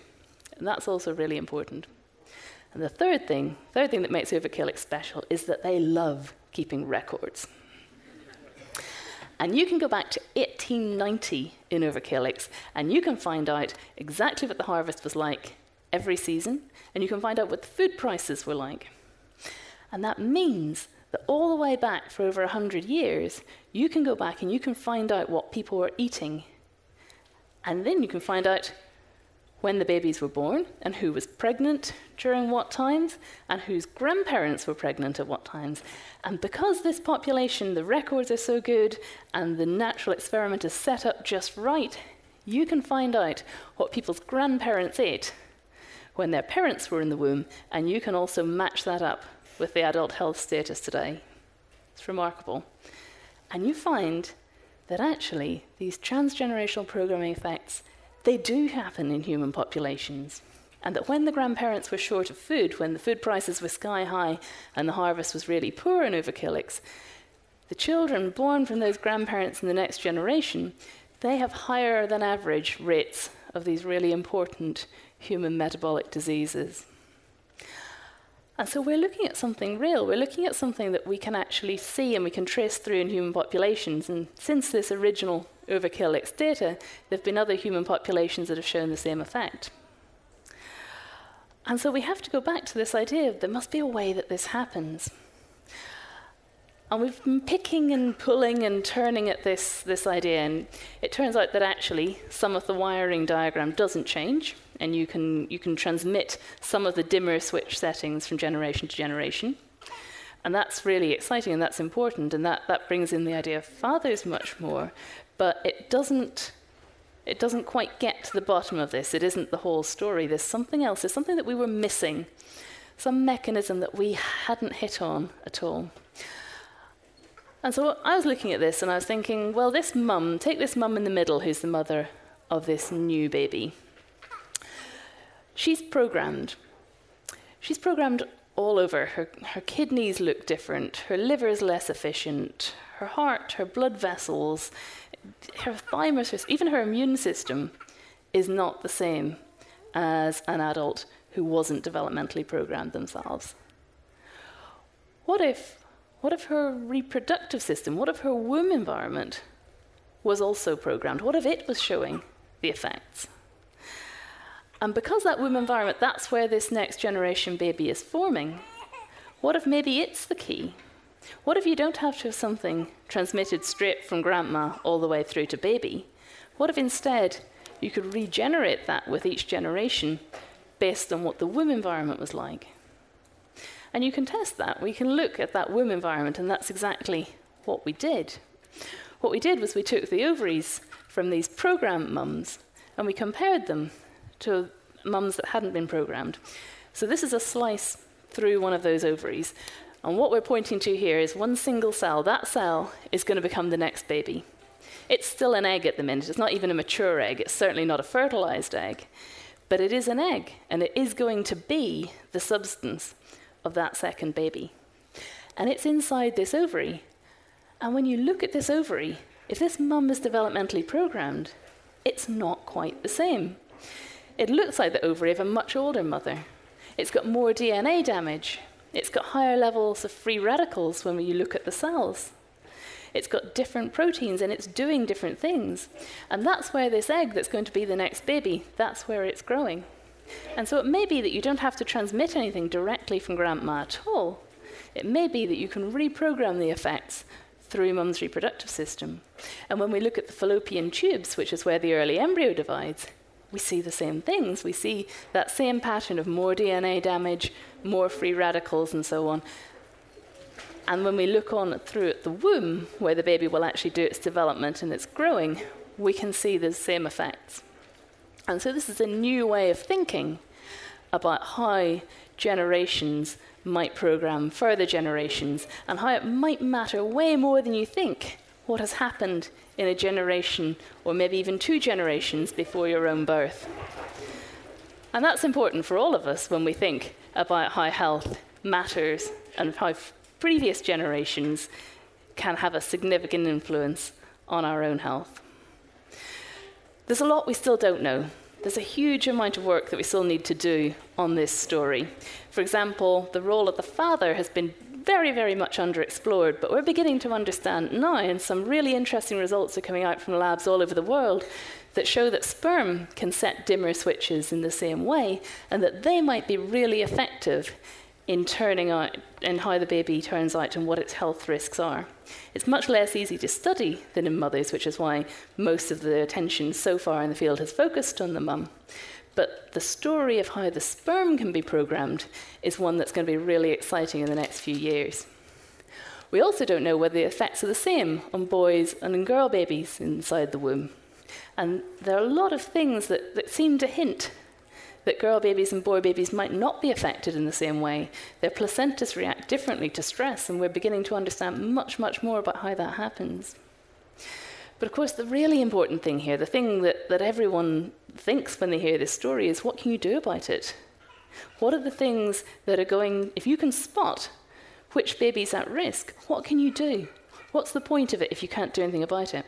And that's also really important. And the third thing, third thing that makes Överkalix special is that they love keeping records. And you can go back to 1890 in Överkalix and you can find out exactly what the harvest was like every season, and you can find out what the food prices were like. And that means that all the way back for over 100 years, you can go back and you can find out what people were eating. And then you can find out when the babies were born and who was pregnant during what times and whose grandparents were pregnant at what times. And because this population, the records are so good and the natural experiment is set up just right, you can find out what people's grandparents ate when their parents were in the womb, and you can also match that up with the adult health status today. It's remarkable. And you find that actually these transgenerational programming effects they do happen in human populations. And that when the grandparents were short of food, when the food prices were sky high and the harvest was really poor in Överkalix, the children born from those grandparents in the next generation, they have higher than average rates of these really important human metabolic diseases. And so we're looking at something real. We're looking at something that we can actually see and we can trace through in human populations. And since this original Överkalix data, there have been other human populations that have shown the same effect. And so we have to go back to this idea of there must be a way that this happens. And we've been picking and pulling and turning at this, this idea, and it turns out that actually some of the wiring diagram doesn't change, and you can, you can transmit some of the dimmer switch settings from generation to generation. And that's really exciting and that's important, and that, that brings in the idea of fathers much more, but it doesn't, it doesn't quite get to the bottom of this. It isn't the whole story. There's something else, there's something that we were missing, some mechanism that we hadn't hit on at all. And so I was looking at this and I was thinking, well, this mum, take this mum in the middle who's the mother of this new baby. She's programmed. She's programmed all over. Her, her kidneys look different, her liver is less efficient, her heart, her blood vessels, her thymus, even her immune system is not the same as an adult who wasn't developmentally programmed themselves. What if what if her reproductive system, what if her womb environment was also programmed? What if it was showing the effects? And because that womb environment, that's where this next generation baby is forming, what if maybe it's the key? What if you don't have to have something transmitted straight from grandma all the way through to baby? What if instead you could regenerate that with each generation based on what the womb environment was like? And you can test that. We can look at that womb environment, and that's exactly what we did. What we did was we took the ovaries from these programmed mums and we compared them to mums that hadn't been programmed. So this is a slice through one of those ovaries. And what we're pointing to here is one single cell. That cell is going to become the next baby. It's still an egg at the minute. It's not even a mature egg. It's certainly not a fertilized egg. But it is an egg, and it is going to be the substance of that second baby. And it's inside this ovary. And when you look at this ovary, if this mum is developmentally programmed, it's not quite the same. It looks like the ovary of a much older mother. It's got more DNA damage. It's got higher levels of free radicals when you look at the cells. It's got different proteins and it's doing different things. And that's where this egg that's going to be the next baby, that's where it's growing. And so it may be that you don't have to transmit anything directly from grandma at all. It may be that you can reprogram the effects through mum's reproductive system. And when we look at the fallopian tubes, which is where the early embryo divides, we see the same things. We see that same pattern of more DNA damage, more free radicals, and so on. And when we look on through at the womb, where the baby will actually do its development and its growing, we can see the same effects. And so this is a new way of thinking about how generations might program further generations and how it might matter way more than you think what has happened in a generation or maybe even two generations before your own birth. And that's important for all of us when we think about how health matters and how previous generations can have a significant influence on our own health. There's a lot we still don't know. There's a huge amount of work that we still need to do on this story. For example, the role of the father has been very, very much underexplored, but we're beginning to understand now, and some really interesting results are coming out from labs all over the world that show that sperm can set dimmer switches in the same way, and that they might be really effective in turning out and how the baby turns out and what its health risks are. It's much less easy to study than in mothers, which is why most of the attention so far in the field has focused on the mum. But the story of how the sperm can be programmed is one that's going to be really exciting in the next few years. We also don't know whether the effects are the same on boys and on girl babies inside the womb. And there are a lot of things that, that seem to hint that girl babies and boy babies might not be affected in the same way. Their placentas react differently to stress, and we're beginning to understand much, much more about how that happens. But of course, the really important thing here, the thing that, that everyone thinks when they hear this story, is what can you do about it? What are the things that are going, if you can spot which baby's at risk, what can you do? What's the point of it if you can't do anything about it?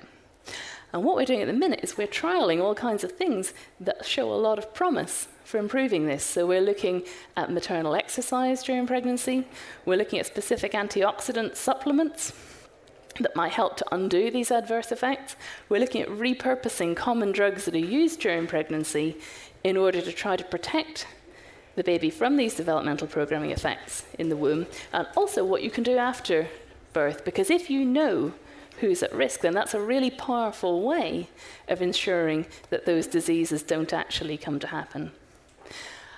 And what we're doing at the minute is we're trialing all kinds of things that show a lot of promise for improving this. So we're looking at maternal exercise during pregnancy, we're looking at specific antioxidant supplements that might help to undo these adverse effects. We're looking at repurposing common drugs that are used during pregnancy in order to try to protect the baby from these developmental programming effects in the womb, and also what you can do after birth. Because if you know who's at risk, then that's a really powerful way of ensuring that those diseases don't actually come to happen.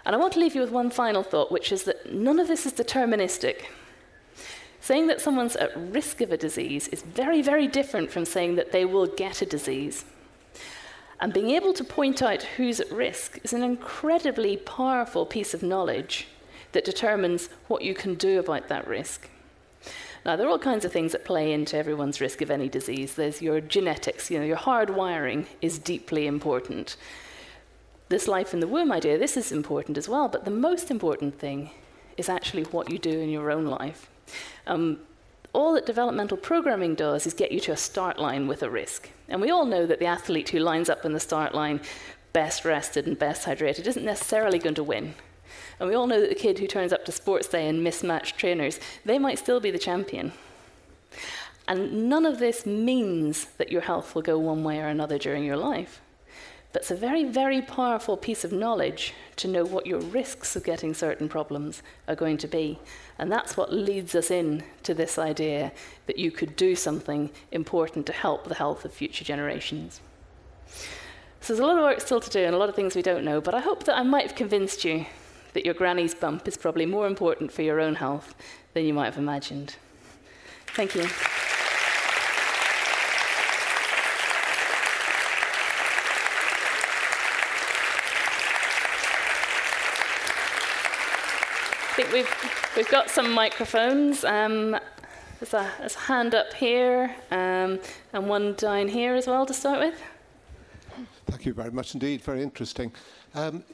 And I want to leave you with one final thought, which is that none of this is deterministic. Saying that someone's at risk of a disease is very, very different from saying that they will get a disease. And being able to point out who's at risk is an incredibly powerful piece of knowledge that determines what you can do about that risk. Now, there are all kinds of things that play into everyone's risk of any disease. There's your genetics, you know, your hard wiring is deeply important. This life in the womb idea, this is important as well, but the most important thing is actually what you do in your own life. Um, all that developmental programming does is get you to a start line with a risk. And we all know that the athlete who lines up in the start line best rested and best hydrated isn't necessarily going to win. And we all know that the kid who turns up to sports day in mismatched trainers, they might still be the champion. And none of this means that your health will go one way or another during your life. But it's a very, very powerful piece of knowledge to know what your risks of getting certain problems are going to be. And that's what leads us in to this idea that you could do something important to help the health of future generations. So there's a lot of work still to do and a lot of things we don't know, but I hope that I might have convinced you that your granny's bump is probably more important for your own health than you might have imagined. Thank you. I think we've, we've got some microphones. Um, there's, a, there's, a, hand up here um, and one down here as well to start with. Thank you very much indeed. Very interesting. Um,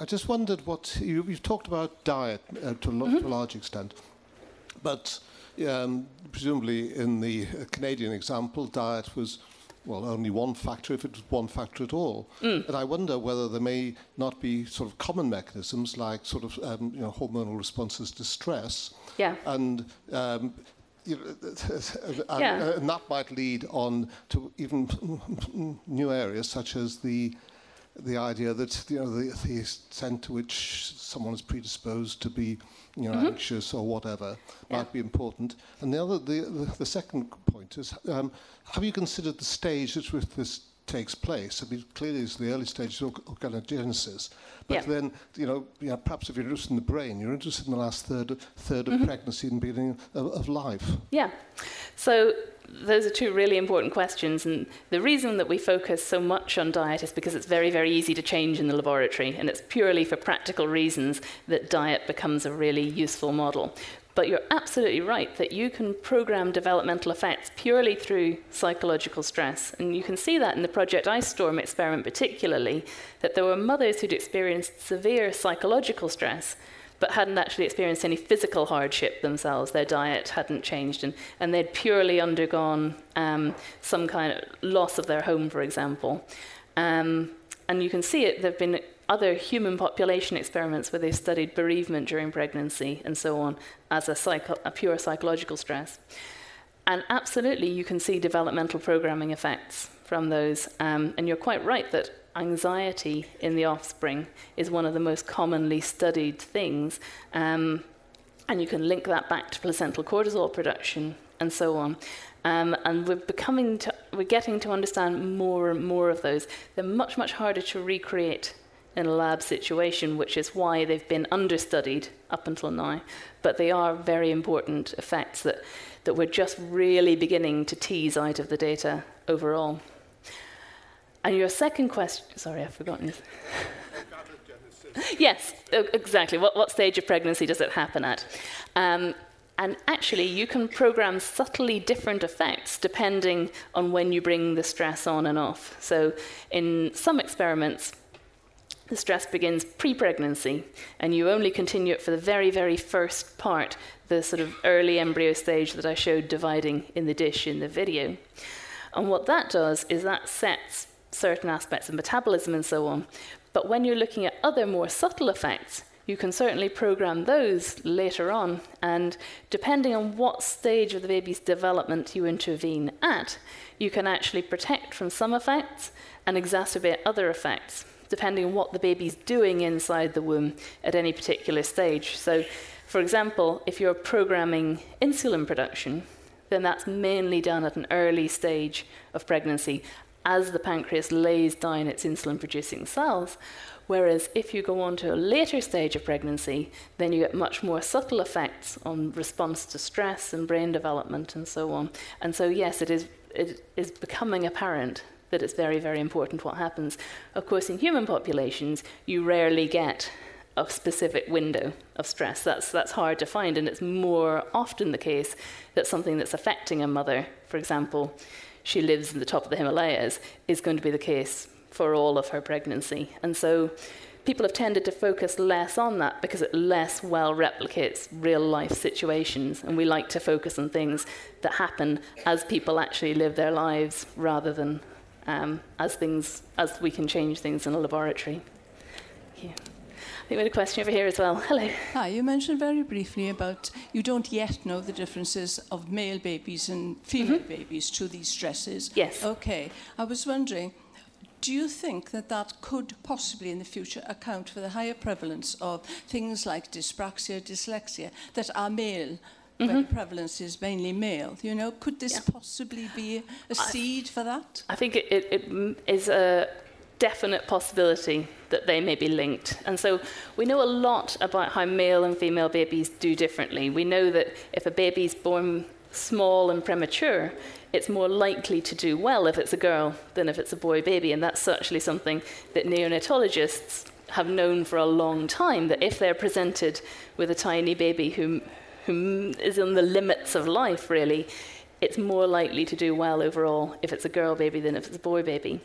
I just wondered what you, have talked about diet uh, to, mm-hmm. to, a large extent, but um, presumably in the uh, Canadian example, diet was well only one factor, if it was one factor at all. Mm. And I wonder whether there may not be sort of common mechanisms like sort of um, you know hormonal responses to stress, yeah. and um, you know, (laughs) and, yeah. and, that might lead on to even (laughs) new areas such as the the idea that you know the, the extent to which someone is predisposed to be you know mm-hmm. anxious or whatever yeah. might be important. And the other the, the, the second point is um, have you considered the stage at which this takes place? I mean, clearly it's the early stages of organogenesis, but yeah. then you know, you know, perhaps if you're interested in the brain, you're interested in the last third 3rd mm-hmm. of pregnancy and beginning of, of life. Yeah. So those are two really important questions. And the reason that we focus so much on diet is because it's very, very easy to change in the laboratory. And it's purely for practical reasons that diet becomes a really useful model. But you're absolutely right that you can program developmental effects purely through psychological stress. And you can see that in the Project Ice Storm experiment, particularly, that there were mothers who'd experienced severe psychological stress but hadn't actually experienced any physical hardship themselves. Their diet hadn't changed, and, and they'd purely undergone um, some kind of loss of their home, for example. Um, and you can see it, there have been other human population experiments where they've studied bereavement during pregnancy and so on as a, psycho- a pure psychological stress. And absolutely, you can see developmental programming effects from those. Um, and you're quite right that anxiety in the offspring is one of the most commonly studied things. Um, and you can link that back to placental cortisol production and so on. Um, and we're becoming to, we're getting to understand more and more of those. They're much much harder to recreate in a lab situation, which is why they've been understudied up until now. But they are very important effects that that we're just really beginning to tease out of the data overall. And your second question, sorry, I've forgotten. (laughs) yes, exactly. What, what stage of pregnancy does it happen at? Um, and actually, you can program subtly different effects depending on when you bring the stress on and off. So, in some experiments, the stress begins pre pregnancy, and you only continue it for the very, very first part, the sort of early embryo stage that I showed dividing in the dish in the video. And what that does is that sets certain aspects of metabolism and so on. But when you're looking at other more subtle effects, you can certainly program those later on. And depending on what stage of the baby's development you intervene at, you can actually protect from some effects and exacerbate other effects depending on what the baby's doing inside the womb at any particular stage. So, for example, if you're programming insulin production, then that's mainly done at an early stage of pregnancy as the pancreas lays down its insulin producing cells. Whereas if you go on to a later stage of pregnancy, then you get much more subtle effects on response to stress and brain development and so on. And so, yes, it is, it is becoming apparent that it's very, very important what happens. Of course, in human populations, you rarely get a specific window of stress. That's, that's hard to find, and it's more often the case that something that's affecting a mother, for example, she lives in the top of the Himalayas, is going to be the case for all of her pregnancy. And so people have tended to focus less on that because it less well replicates real life situations. And we like to focus on things that happen as people actually live their lives rather than um, as things as we can change things in a laboratory. I think we had a question over here as well. Hello. Hi, you mentioned very briefly about you don't yet know the differences of male babies and female mm-hmm. babies to these stresses. Yes. Okay. I was wondering, do you think that that could possibly in the future account for the higher prevalence of things like dyspraxia, dyslexia that are male mm-hmm. prevalence is mainly male. You know, could this yeah. possibly be a seed I, for that? I think it, it, it is a definite possibility that they may be linked. And so we know a lot about how male and female babies do differently. We know that if a baby's born small and premature, it's more likely to do well if it's a girl than if it's a boy baby. And that's actually something that neonatologists have known for a long time that if they're presented with a tiny baby who, who is on the limits of life, really, it's more likely to do well overall if it's a girl baby than if it's a boy baby.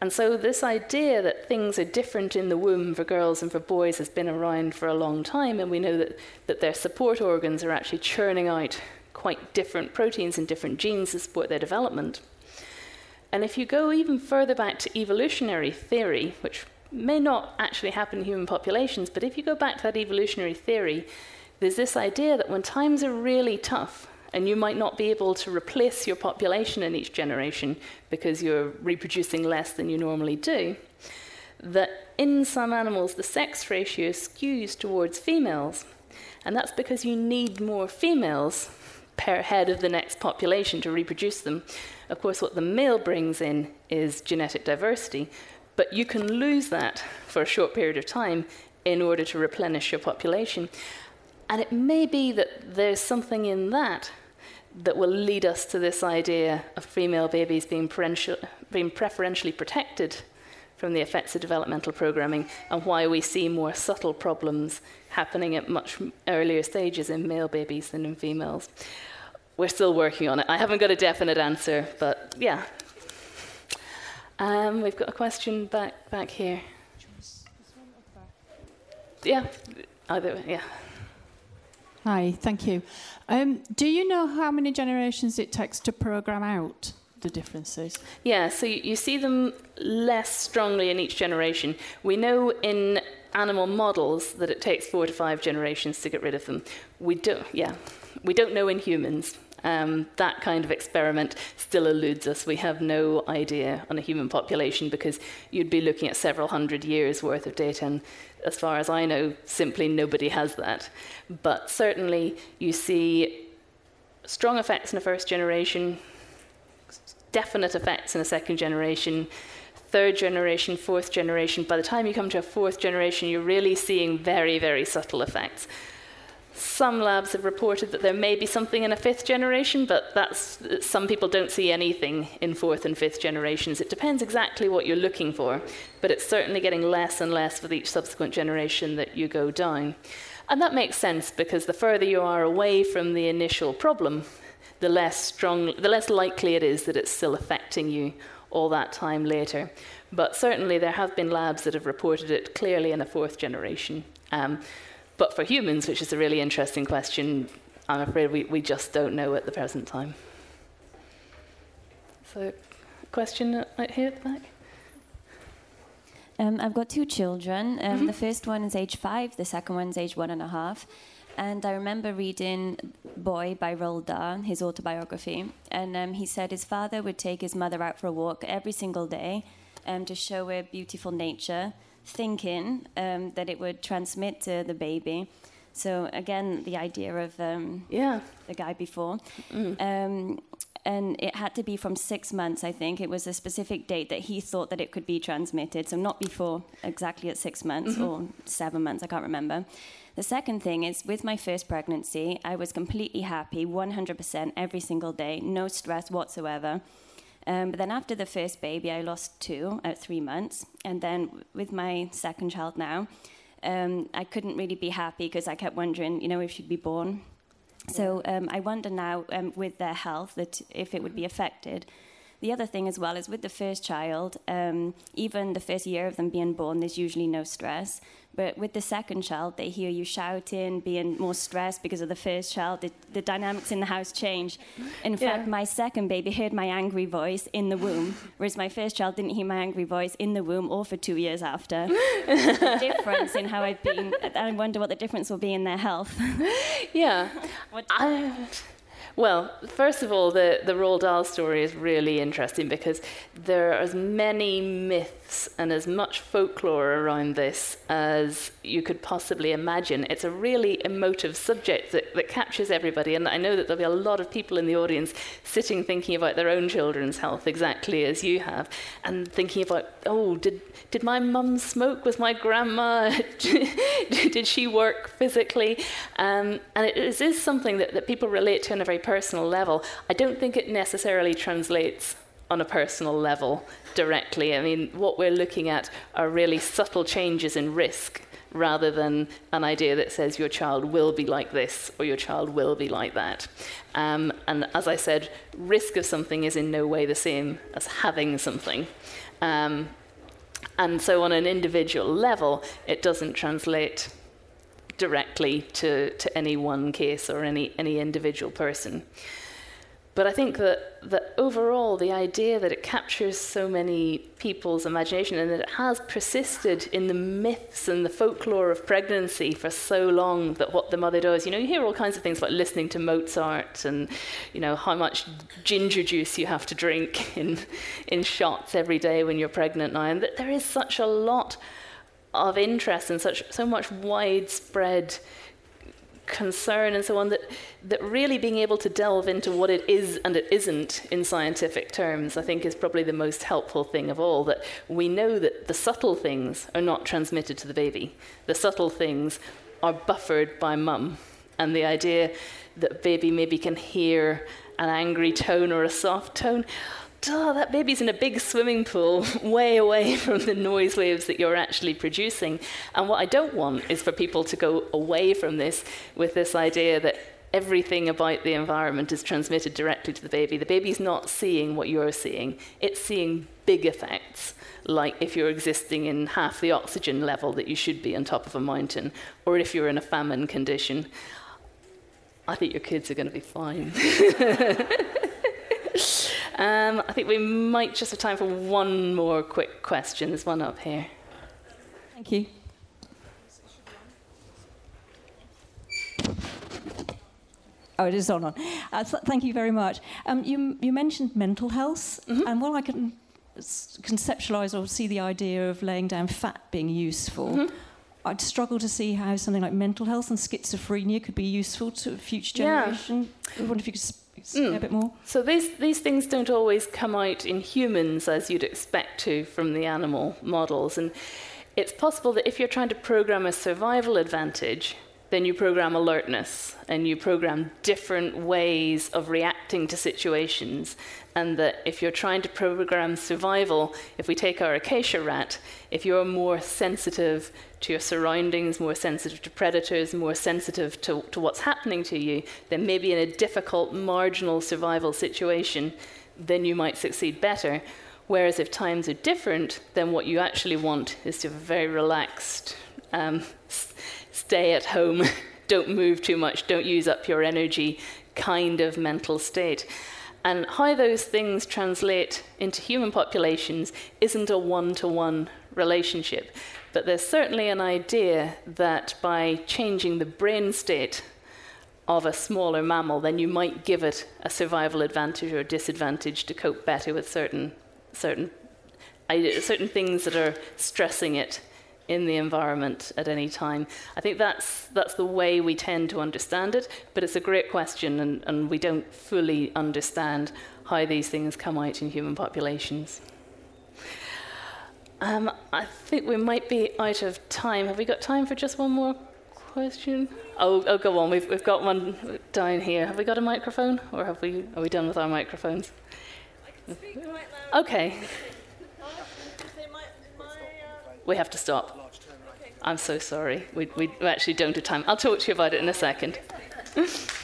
And so, this idea that things are different in the womb for girls and for boys has been around for a long time, and we know that, that their support organs are actually churning out quite different proteins and different genes to support their development. And if you go even further back to evolutionary theory, which may not actually happen in human populations, but if you go back to that evolutionary theory, there's this idea that when times are really tough, and you might not be able to replace your population in each generation because you're reproducing less than you normally do, that in some animals the sex ratio skews towards females. And that's because you need more females per head of the next population to reproduce them. Of course, what the male brings in is genetic diversity, but you can lose that for a short period of time in order to replenish your population. And it may be that there's something in that that will lead us to this idea of female babies being, being preferentially protected from the effects of developmental programming and why we see more subtle problems happening at much earlier stages in male babies than in females. We're still working on it. I haven't got a definite answer, but yeah. Um, we've got a question back back here. Yeah, either yeah. Hi, thank you. Um, do you know how many generations it takes to program out the differences? Yeah, so you, you see them less strongly in each generation. We know in animal models that it takes four to five generations to get rid of them. We don't, yeah, we don't know in humans. Um, that kind of experiment still eludes us. We have no idea on a human population because you'd be looking at several hundred years worth of data, and as far as I know, simply nobody has that. But certainly, you see strong effects in the first generation, definite effects in a second generation, third generation, fourth generation. By the time you come to a fourth generation, you're really seeing very, very subtle effects. Some labs have reported that there may be something in a fifth generation, but that's some people don't see anything in fourth and fifth generations. It depends exactly what you're looking for, but it's certainly getting less and less with each subsequent generation that you go down. And that makes sense because the further you are away from the initial problem, the less strong, the less likely it is that it's still affecting you all that time later. But certainly there have been labs that have reported it clearly in a fourth generation. Um, but for humans, which is a really interesting question, I'm afraid we, we just don't know at the present time. So, question right here at the back. Um, I've got two children. Um, mm-hmm. The first one is age five, the second one is age one and a half. And I remember reading Boy by Roald Dahl, his autobiography. And um, he said his father would take his mother out for a walk every single day um, to show her beautiful nature, thinking um, that it would transmit to the baby. So, again, the idea of um, yeah. the guy before. Mm and it had to be from six months, I think. It was a specific date that he thought that it could be transmitted, so not before exactly at six months mm-hmm. or seven months, I can't remember. The second thing is with my first pregnancy, I was completely happy 100% every single day, no stress whatsoever. Um, but then after the first baby, I lost two at three months. And then with my second child now, um, I couldn't really be happy because I kept wondering, you know, if she'd be born so um, I wonder now, um, with their health, that if it would be affected. The other thing as well is with the first child, um, even the first year of them being born, there's usually no stress. But with the second child, they hear you shouting, being more stressed because of the first child. The, the dynamics in the house change. In yeah. fact, my second baby heard my angry voice in the womb, whereas my first child didn't hear my angry voice in the womb or for two years after. (laughs) the difference in how I've been, I wonder what the difference will be in their health. yeah. (laughs) I, well, first of all, the, the Roald Dahl story is really interesting because there are as many myths and as much folklore around this as you could possibly imagine. It's a really emotive subject that, that captures everybody, and I know that there'll be a lot of people in the audience sitting thinking about their own children's health exactly as you have, and thinking about, oh, did, did my mum smoke? Was my grandma, (laughs) did she work physically? Um, and it is something that, that people relate to on a very personal level. I don't think it necessarily translates on a personal level directly. I mean, what we're looking at are really subtle changes in risk rather than an idea that says your child will be like this or your child will be like that. Um, and as I said, risk of something is in no way the same as having something. Um, and so, on an individual level, it doesn't translate directly to, to any one case or any, any individual person. But I think that, that overall, the idea that it captures so many people's imagination and that it has persisted in the myths and the folklore of pregnancy for so long that what the mother does, you know, you hear all kinds of things like listening to Mozart and, you know, how much ginger juice you have to drink (laughs) in, in shots every day when you're pregnant now. And that there is such a lot of interest and such so much widespread concern and so on that that really being able to delve into what it is and it isn't in scientific terms I think is probably the most helpful thing of all that we know that the subtle things are not transmitted to the baby. The subtle things are buffered by mum. And the idea that baby maybe can hear an angry tone or a soft tone oh, that baby's in a big swimming pool (laughs) way away (laughs) from the noise waves that you're actually producing. And what I don't want is for people to go away from this with this idea that everything about the environment is transmitted directly to the baby. The baby's not seeing what you're seeing, it's seeing big effects. Like if you're existing in half the oxygen level that you should be on top of a mountain, or if you're in a famine condition, I think your kids are going to be fine. (laughs) Um, I think we might just have time for one more quick question. There's one up here. Thank you. Oh, it is on. on. Uh, th- thank you very much. Um, you, you mentioned mental health, mm-hmm. and while I can conceptualize or see the idea of laying down fat being useful, mm-hmm. I'd struggle to see how something like mental health and schizophrenia could be useful to a future generation. Yeah. I wonder if you could mm. a bit more. So these, these things don't always come out in humans as you'd expect to from the animal models. And it's possible that if you're trying to program a survival advantage, then you program alertness and you program different ways of reacting to situations. And that if you're trying to program survival, if we take our acacia rat, if you're more sensitive to your surroundings, more sensitive to predators, more sensitive to, to what's happening to you, then maybe in a difficult marginal survival situation, then you might succeed better. Whereas if times are different, then what you actually want is to have a very relaxed, um, stay at home, (laughs) don't move too much, don't use up your energy kind of mental state. And how those things translate into human populations isn't a one to one relationship. But there's certainly an idea that by changing the brain state of a smaller mammal, then you might give it a survival advantage or disadvantage to cope better with certain, certain, certain things that are stressing it in the environment at any time. I think that's, that's the way we tend to understand it, but it's a great question, and, and we don't fully understand how these things come out in human populations. Um, I think we might be out of time. Have we got time for just one more question? Oh, oh go on. We've, we've got one down here. Have we got a microphone, or have we? Are we done with our microphones? Okay. (laughs) We have to stop. I'm so sorry. We, we actually don't have time. I'll talk to you about it in a second. (laughs)